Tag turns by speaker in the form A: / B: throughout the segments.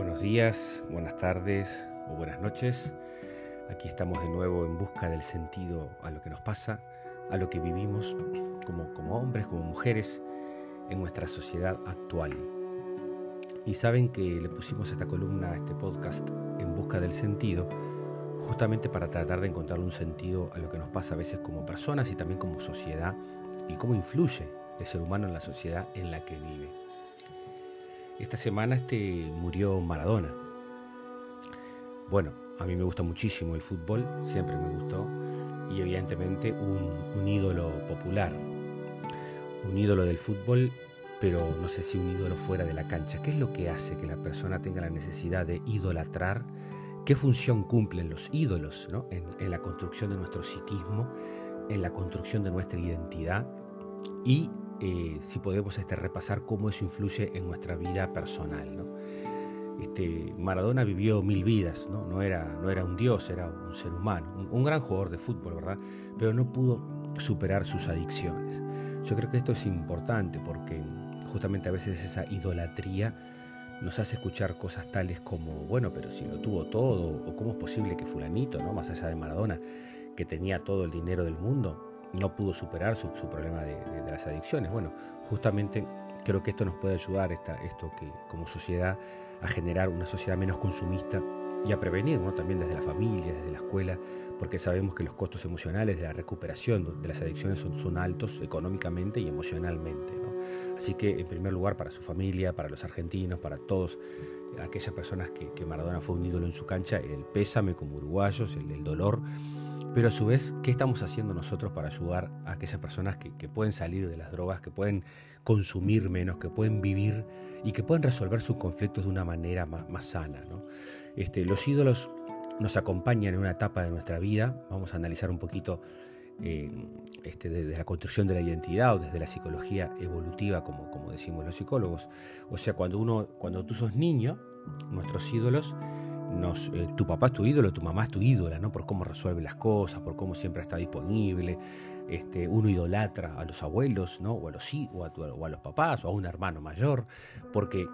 A: Buenos días, buenas tardes o buenas noches. Aquí estamos de nuevo en busca del sentido a lo que nos pasa, a lo que vivimos como, como hombres, como mujeres en nuestra sociedad actual. Y saben que le pusimos esta columna, este podcast, en busca del sentido, justamente para tratar de encontrarle un sentido a lo que nos pasa a veces como personas y también como sociedad y cómo influye el ser humano en la sociedad en la que vive. Esta semana este, murió Maradona. Bueno, a mí me gusta muchísimo el fútbol, siempre me gustó, y evidentemente un, ídolo popular, un ídolo del fútbol, pero no sé si un ídolo fuera de la cancha. ¿Qué es lo que hace que la persona tenga la necesidad de idolatrar? ¿Qué función cumplen los ídolos en, en la construcción de nuestro psiquismo, en la construcción de nuestra identidad y eh, si podemos este, repasar cómo eso influye en nuestra vida personal. ¿no? Este, Maradona vivió mil vidas, ¿no? No, era, no era un dios, era un ser humano, un, gran jugador de fútbol, ¿verdad? Pero no pudo superar sus adicciones. Yo creo que esto es importante porque justamente a veces esa idolatría nos hace escuchar cosas tales como, bueno, pero si lo tuvo todo, o cómo es posible que fulanito, ¿no? más allá de Maradona, que tenía todo el dinero del mundo, no pudo superar su, problema de, las adicciones. Bueno, justamente creo que esto nos puede ayudar, esta, esto que como sociedad, a generar una sociedad menos consumista y a prevenir, ¿no? también desde la familia, desde la escuela, porque sabemos que los costos emocionales de la recuperación de las adicciones son, altos económicamente y emocionalmente. Así que, en primer lugar, para su familia, para los argentinos, para todos aquellas personas que, Maradona fue un ídolo en su cancha, el pésame como uruguayos, el, el dolor pero a su vez, ¿qué estamos haciendo nosotros para ayudar a aquellas personas que, pueden salir de las drogas, que pueden consumir menos, que pueden vivir y que pueden resolver sus conflictos de una manera más, sana? Este, los ídolos nos acompañan en una etapa de nuestra vida, vamos a analizar un poquito eh, este, desde la construcción de la identidad o desde la psicología evolutiva, como, como decimos los psicólogos. O sea, cuando, uno, cuando tú sos niño, nuestros ídolos eh, tu papá es tu ídolo, tu mamá es tu ídola, ¿no? Por cómo resuelve las cosas, por cómo siempre está disponible. Este, uno idolatra a los abuelos, ¿no? O a los, o a, los papás, o a un hermano mayor, porque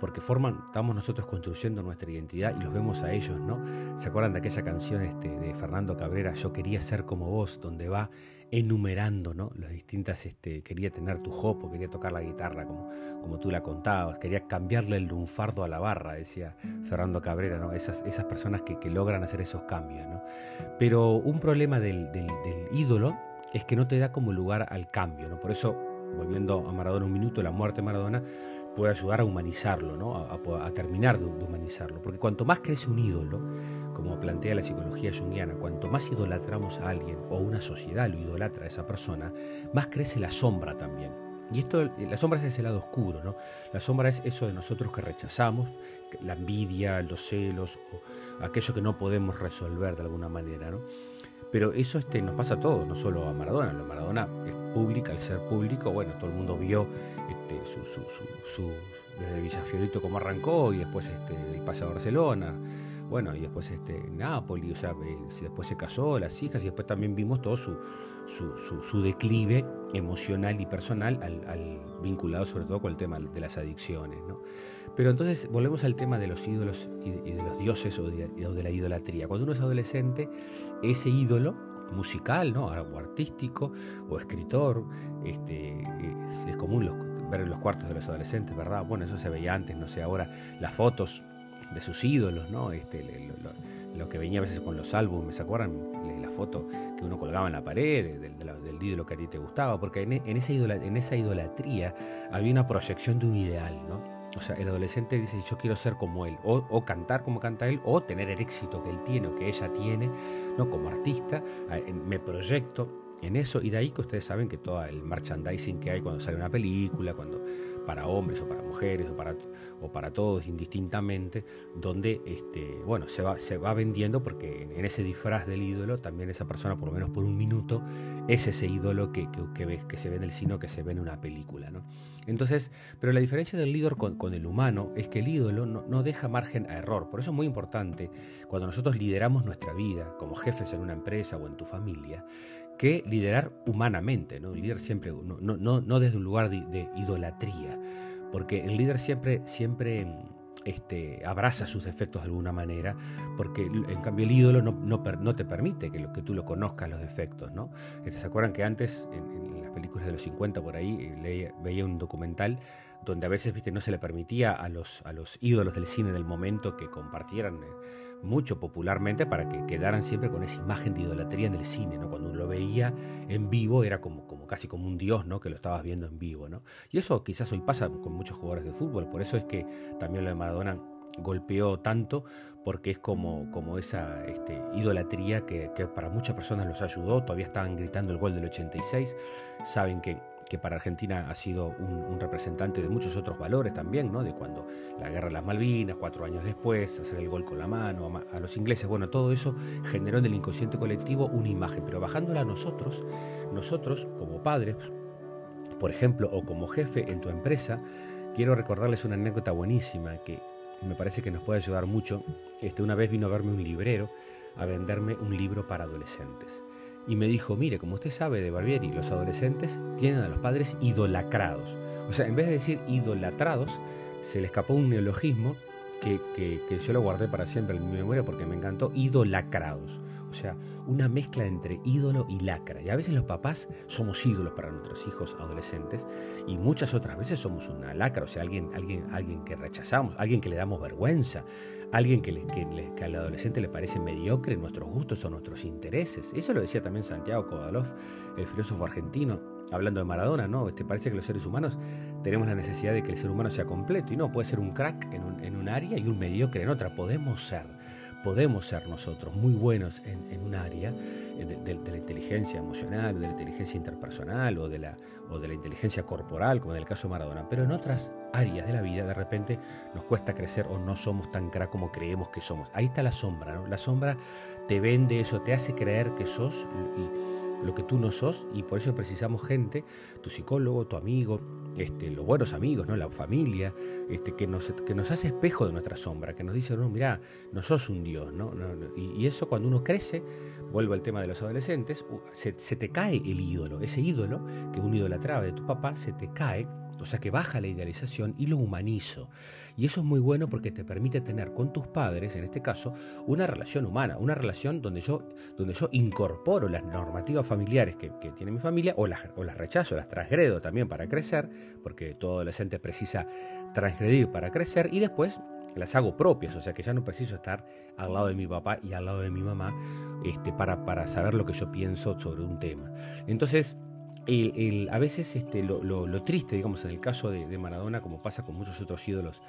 A: porque forman, estamos nosotros construyendo nuestra identidad y los vemos a ellos, ¿no? ¿Se acuerdan de aquella canción este, de Fernando Cabrera, Yo quería ser como vos, donde va enumerando ¿no? las distintas, este, quería tener tu jopo, quería tocar la guitarra como, como tú la contabas, quería cambiarle el lunfardo a la barra, decía Fernando Cabrera, ¿no? esas, esas personas que, logran hacer esos cambios. ¿no? Pero un problema del, del, ídolo es que no te da como lugar al cambio, ¿no? por eso, volviendo a Maradona un minuto, la muerte de Maradona, puede ayudar a humanizarlo, ¿no? a, terminar de, humanizarlo. Porque cuanto más crece un ídolo, como plantea la psicología junguiana, cuanto más idolatramos a alguien o una sociedad lo idolatra a esa persona, más crece la sombra también. Y esto, la sombra es ese lado oscuro, ¿no? La sombra es eso de nosotros que rechazamos, la envidia, los celos, o aquello que no podemos resolver de alguna manera, ¿no? Pero eso este, nos pasa a todos, no solo a Maradona. La Maradona es pública, al ser público, bueno, todo el mundo vio este, su, su, desde Villafiorito cómo arrancó y después este, el pase a Barcelona, bueno, y después este, Nápoles, o sea, eh, después se casó, las hijas, y después también vimos todo su, su, declive emocional y personal al, vinculado sobre todo con el tema de las adicciones. ¿no? Pero entonces volvemos al tema de los ídolos y de, los dioses o de, la idolatría. Cuando uno es adolescente, ese ídolo musical, ¿no? o artístico, o escritor, este, es, común ver en los cuartos de los adolescentes, ¿verdad? Bueno, eso se veía antes, no sé, ahora las fotos de sus ídolos, ¿no? Este, lo, que venía a veces con los álbumes, ¿se acuerdan? La foto que uno colgaba en la pared del, ídolo que a ti te gustaba, porque en, esa en esa idolatría había una proyección de un ideal, ¿no? O sea, el adolescente dice, yo quiero ser como él, o, cantar como canta él, o tener el éxito que él tiene o que ella tiene, ¿no? Como artista, me proyecto en eso, y de ahí que ustedes saben que todo el merchandising que hay cuando sale una película, cuando para hombres o para mujeres o para, o para todos indistintamente, donde este, bueno, se, va, se va vendiendo porque en, ese disfraz del ídolo también esa persona, por lo menos por un minuto, es ese ídolo que, que, ves, que se ve en el cine que se ve en una película. ¿no? Entonces, pero la diferencia del líder con, el humano es que el ídolo no, no, deja margen a error. Por eso es muy importante cuando nosotros lideramos nuestra vida como jefes en una empresa o en tu familia, que liderar humanamente, ¿no? siempre, no, no desde un lugar de, idolatría, porque el líder siempre, siempre este, abraza sus defectos de alguna manera, porque en cambio el ídolo no, no, te permite que, lo, que tú lo conozcas los defectos. ¿no? Este, ¿Se acuerdan que antes, en, las películas de los 50 por ahí, eh, veía un documental donde a veces ¿viste? no se le permitía a los, a los ídolos del cine del momento que compartieran eh, mucho popularmente para que quedaran siempre con esa imagen de idolatría en el cine, ¿no? Cuando uno lo veía en vivo era como, como casi como un dios, ¿no? Que lo estabas viendo en vivo, ¿no? Y eso quizás hoy pasa con muchos jugadores de fútbol, por eso es que también lo de Maradona golpeó tanto porque es como, como esa este, idolatría que, que, para muchas personas los ayudó, todavía estaban gritando el gol del 86, saben que que para Argentina ha sido un, representante de muchos otros valores también, ¿no? De cuando la guerra de las Malvinas, cuatro años después, hacer el gol con la mano, a, los ingleses, bueno, todo eso generó en el inconsciente colectivo una imagen, pero bajándola a nosotros, nosotros como padres, por ejemplo, o como jefe en tu empresa, quiero recordarles una anécdota buenísima que me parece que nos puede ayudar mucho. Este, una vez vino a verme un librero a venderme un libro para adolescentes y me dijo, mire, como usted sabe de Barbieri, los adolescentes tienen a los padres idolacrados. O sea, en vez de decir idolatrados, se le escapó un neologismo que, que yo lo guardé para siempre en mi memoria porque me encantó, idolacrados. O sea, una mezcla entre ídolo y lacra. Y a veces los papás somos ídolos para nuestros hijos adolescentes y muchas otras veces somos una lacra, o sea, alguien, alguien, alguien que rechazamos, alguien que le damos vergüenza, alguien que, que, al adolescente le parece mediocre nuestros gustos o nuestros intereses. Eso lo decía también Santiago Kovalov, el filósofo argentino, hablando de Maradona, ¿no? Este, parece que los seres humanos tenemos la necesidad de que el ser humano sea completo y no, puede ser un crack en un, en un área y un mediocre en otra. Podemos ser podemos ser nosotros muy buenos en, un área eh, de, la inteligencia emocional, de la inteligencia interpersonal o de, la, o de la inteligencia corporal, como en el caso de Maradona, pero en otras áreas de la vida de repente nos cuesta crecer o no somos tan crack como creemos que somos. Ahí está la sombra, ¿no? La sombra te vende eso, te hace creer que sos lo que tú no sos y por eso precisamos gente, tu psicólogo, tu amigo, este, los buenos amigos, la familia, este, que, nos, hace espejo de nuestra sombra, que nos dice, no, mira, no sos un Dios. ¿no? y, eso cuando uno crece, vuelvo al tema de los adolescentes, se, te cae el ídolo, ese ídolo que un idolatraba de tu papá, se te cae o sea que baja la idealización y lo humanizo. Y eso es muy bueno porque te permite tener con tus padres, en este caso, una relación humana, una relación donde yo, donde yo incorporo las normativas familiares que, tiene mi familia o las, rechazo, las transgredo también para crecer, porque todo adolescente precisa transgredir para crecer y después las hago propias, o sea que ya no preciso estar al lado de mi papá y al lado de mi mamá este, para, para saber lo que yo pienso sobre un tema. Entonces, a veces este, lo, triste, digamos, en el caso de, Maradona, como pasa con muchos otros ídolos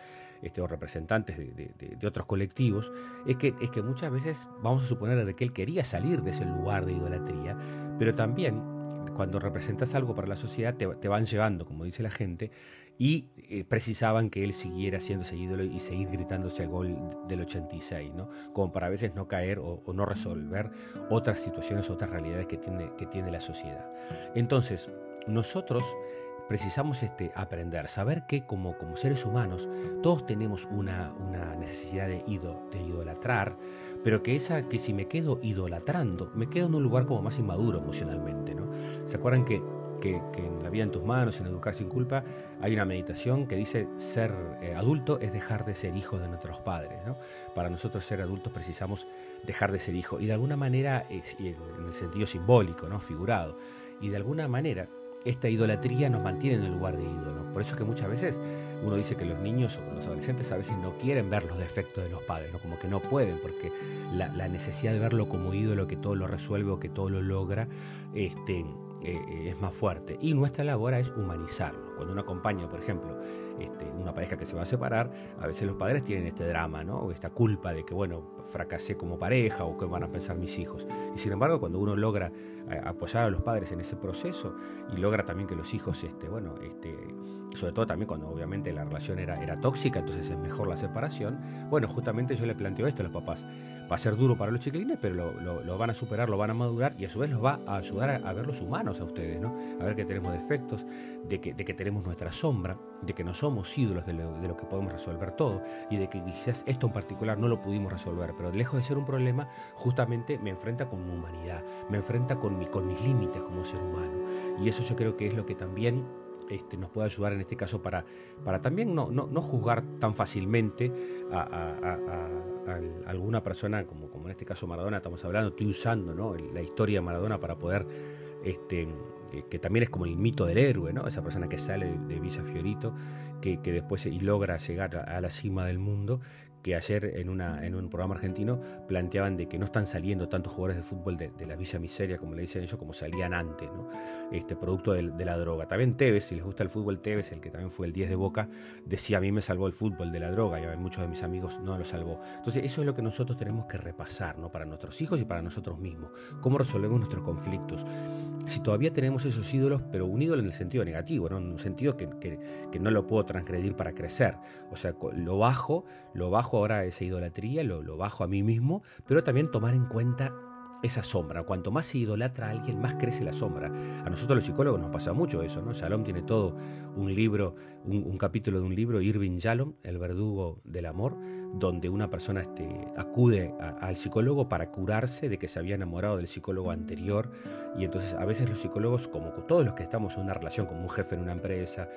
A: este, o representantes de, otros colectivos, es que, es que muchas veces vamos a suponer de que él quería salir de ese lugar de idolatría, pero también cuando representas algo para la sociedad te, van llevando, como dice la gente, y eh, precisaban que él siguiera siendo ese ídolo y seguir gritándose el gol del 86, ¿no? como para a veces no caer o, no resolver otras situaciones, otras realidades que tiene, que tiene la sociedad. Entonces, nosotros precisamos este, aprender, saber que como, como seres humanos todos tenemos una, una necesidad de, de idolatrar, pero que esa que si me quedo idolatrando, me quedo en un lugar como más inmaduro emocionalmente. ¿no? ¿Se acuerdan que que, en la vida en tus manos, en educar sin culpa, hay una meditación que dice ser eh, adulto es dejar de ser hijo de nuestros padres. Para nosotros ser adultos precisamos dejar de ser hijo y de alguna manera, en el sentido simbólico, ¿no? figurado, y de alguna manera esta idolatría nos mantiene en el lugar de ídolo. Por eso es que muchas veces uno dice que los niños o los adolescentes a veces no quieren ver los defectos de los padres, ¿no? como que no pueden, porque la, necesidad de verlo como ídolo, que todo lo resuelve o que todo lo logra, este, eh, es más fuerte. Y nuestra labor es humanizarlo. Cuando uno acompaña, por ejemplo, este, una pareja que se va a separar, a veces los padres tienen este drama, ¿no? Esta culpa de que, bueno, fracasé como pareja o qué van a pensar mis hijos. Y sin embargo, cuando uno logra eh, apoyar a los padres en ese proceso y logra también que los hijos, este, bueno, este, sobre todo también cuando obviamente la relación era, era tóxica, entonces es mejor la separación. Bueno, justamente yo le planteo esto a los papás. Va a ser duro para los chiquilines, pero lo, van a superar, lo van a madurar y a su vez los va a ayudar a, ver los humanos a ustedes, ¿no? A ver que tenemos defectos, de que, de que tenemos nuestra sombra, de que no somos ídolos de lo, que podemos resolver todo y de que quizás esto en particular no lo pudimos resolver, pero lejos de ser un problema, justamente me enfrenta con mi humanidad, me enfrenta con, mi, con mis límites como ser humano. Y eso yo creo que es lo que también este, nos puede ayudar en este caso para, para también no, no, juzgar tan fácilmente a, alguna persona, como, como en este caso Maradona, estamos hablando, estoy usando ¿no? la historia de Maradona para poder, este, que, también es como el mito del héroe, ¿no? esa persona que sale de, Villa Fiorito, que, que, después y logra llegar a la cima del mundo, que ayer en, una, en un programa argentino planteaban de que no están saliendo tantos jugadores de fútbol de, la Villa Miseria, como le dicen ellos, como salían antes, este, producto de, la droga. También Tevez, si les gusta el fútbol, Tevez, el que también fue el 10 de Boca, decía, a mí me salvó el fútbol de la droga, y a muchos de mis amigos no lo salvó. Entonces eso es lo que nosotros tenemos que repasar, ¿no? para nuestros hijos y para nosotros mismos. ¿Cómo resolvemos nuestros conflictos? Si todavía tenemos esos ídolos, pero un ídolo en el sentido negativo, en un sentido que, que no lo puedo transgredir para crecer. O sea, lo bajo, lo bajo ahora esa idolatría, lo, lo bajo a mí mismo, pero también tomar en cuenta esa sombra. Cuanto más se idolatra a alguien, más crece la sombra. A nosotros los psicólogos nos pasa mucho eso, ¿no? Shalom tiene todo un libro, un, capítulo de un libro, Irving Shalom, El verdugo del amor, donde una persona este, acude al psicólogo para curarse de que se había enamorado del psicólogo anterior. Y entonces a veces los psicólogos, como todos los que estamos en una relación, como un jefe en una empresa,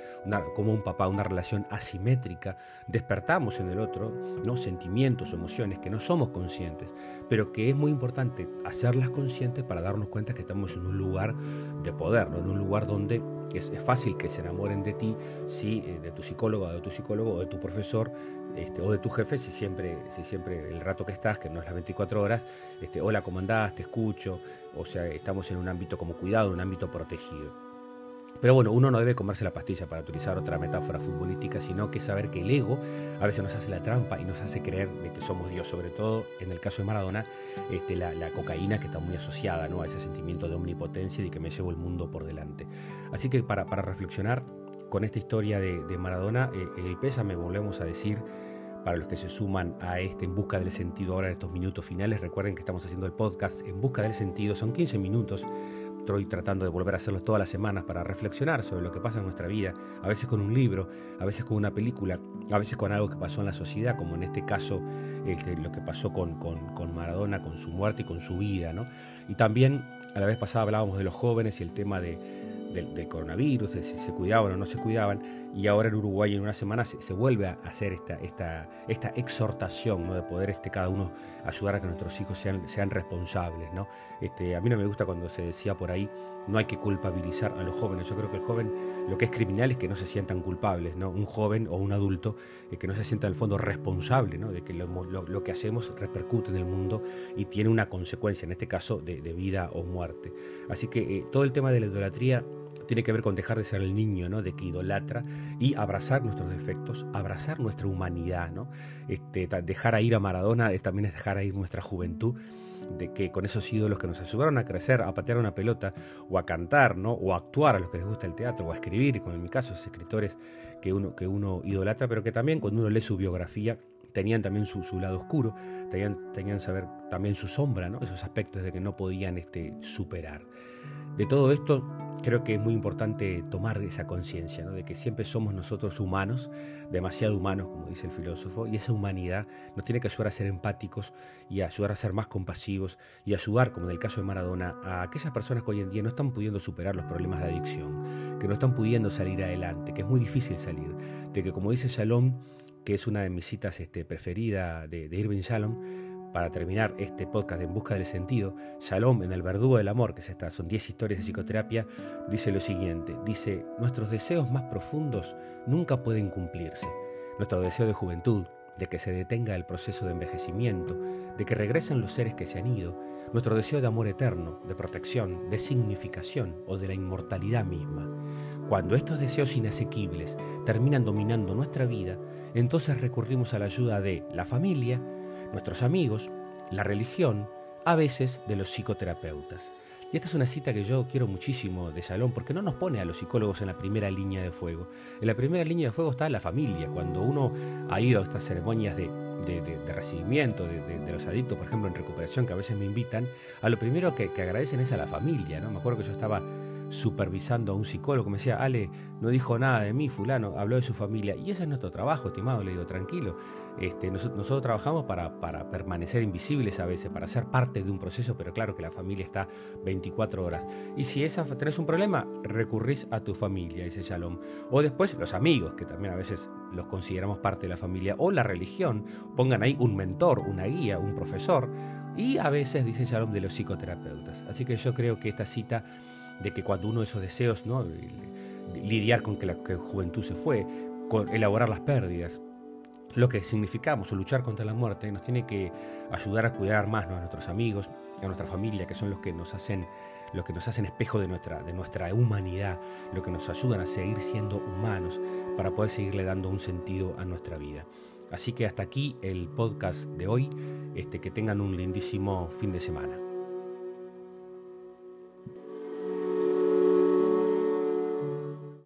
A: como un papá, una relación asimétrica, despertamos en el otro ¿no? sentimientos, emociones que no somos conscientes, pero que es muy importante hacerlas conscientes para darnos cuenta que estamos en un lugar de poder, en un lugar donde es, fácil que se enamoren de ti, si eh, de tu psicólogo, de tu psicólogo, o de tu profesor, este, o de tu jefe, si siempre, si siempre el rato que estás, que no es las 24 horas, este, hola, ¿cómo andás? Te escucho, o sea, estamos en un ámbito como cuidado, un ámbito protegido. Pero bueno, uno no debe comerse la pastilla para utilizar otra metáfora futbolística, sino que saber que el ego a veces nos hace la trampa y nos hace creer que somos Dios, sobre todo en el caso de Maradona, este, la, cocaína que está muy asociada ¿no? a ese sentimiento de omnipotencia y que me llevo el mundo por delante. Así que para, reflexionar con esta historia de, Maradona, eh, el pésame, volvemos a decir, para los que se suman a este En Busca del Sentido ahora en estos minutos finales, recuerden que estamos haciendo el podcast En Busca del Sentido, son 15 minutos estoy tratando de volver a hacerlo todas las semanas para reflexionar sobre lo que pasa en nuestra vida, a veces con un libro, a veces con una película, a veces con algo que pasó en la sociedad, como en este caso este, lo que pasó con, con, Maradona, con su muerte y con su vida. ¿no? Y también a la vez pasada hablábamos de los jóvenes y el tema de, del, coronavirus, de si se cuidaban o no se cuidaban, y ahora en Uruguay en una semana se, vuelve a hacer esta, esta, esta exhortación ¿no? de poder este, cada uno ayudar a que nuestros hijos sean, sean responsables. ¿no? Este, a mí no me gusta cuando se decía por ahí, no hay que culpabilizar a los jóvenes. Yo creo que el joven lo que es criminal es que no se sientan culpables, ¿no? un joven o un adulto eh, que no se sienta en el fondo responsable, ¿no? de que lo, que hacemos repercute en el mundo y tiene una consecuencia, en este caso de, vida o muerte. Así que eh, todo el tema de la idolatría tiene que ver con dejar de ser el niño, ¿no? De que idolatra y abrazar nuestros defectos, abrazar nuestra humanidad, ¿no? Este, dejar a ir a Maradona también es dejar a ir nuestra juventud de que con esos ídolos que nos ayudaron a crecer, a patear una pelota o a cantar, ¿no? o a actuar a los que les gusta el teatro o a escribir, como en mi caso, escritores que uno, que uno idolatra, pero que también cuando uno lee su biografía tenían también su, lado oscuro, tenían, tenían saber también su sombra, ¿no? esos aspectos de que no podían este, superar. De todo esto creo que es muy importante tomar esa conciencia, de que siempre somos nosotros humanos, demasiado humanos, como dice el filósofo, y esa humanidad nos tiene que ayudar a ser empáticos y ayudar a ser más compasivos y ayudar, como en el caso de Maradona, a aquellas personas que hoy en día no están pudiendo superar los problemas de adicción, que no están pudiendo salir adelante, que es muy difícil salir, de que como dice Shalom, que es una de mis citas este, preferidas de Irving Shalom, para terminar este podcast de En Busca del Sentido, Shalom en el Verdugo del Amor, que es esta, son 10 historias de psicoterapia, dice lo siguiente, dice, nuestros deseos más profundos nunca pueden cumplirse. Nuestro deseo de juventud, de que se detenga el proceso de envejecimiento, de que regresen los seres que se han ido, nuestro deseo de amor eterno, de protección, de significación o de la inmortalidad misma. Cuando estos deseos inasequibles terminan dominando nuestra vida, entonces recurrimos a la ayuda de la familia, nuestros amigos, la religión, a veces de los psicoterapeutas. Y esta es una cita que yo quiero muchísimo de Salón porque no nos pone a los psicólogos en la primera línea de fuego. En la primera línea de fuego está la familia. Cuando uno ha ido a estas ceremonias de, recibimiento de, los adictos, por ejemplo, en recuperación, que a veces me invitan, a lo primero que, agradecen es a la familia. ¿no? Me acuerdo que yo estaba supervisando a un psicólogo, me decía, Ale, no dijo nada de mí, fulano, habló de su familia. Y ese es nuestro trabajo, estimado, le digo, tranquilo. Este, nosotros, trabajamos para, para, permanecer invisibles a veces, para ser parte de un proceso, pero claro que la familia está 24 horas. Y si esa, tenés un problema, recurrís a tu familia, dice Shalom. O después los amigos, que también a veces los consideramos parte de la familia, o la religión, pongan ahí un mentor, una guía, un profesor, y a veces, dice Shalom, de los psicoterapeutas. Así que yo creo que esta cita de que cuando uno de esos deseos, ¿no? lidiar con que la juventud se fue, con elaborar las pérdidas, lo que significamos o luchar contra la muerte nos tiene que ayudar a cuidar más a nuestros amigos, a nuestra familia, que son los que nos hacen los que nos hacen espejo de nuestra, de nuestra humanidad, lo que nos ayudan a seguir siendo humanos para poder seguirle dando un sentido a nuestra vida. Así que hasta aquí el podcast de hoy, este, que tengan un lindísimo fin de semana.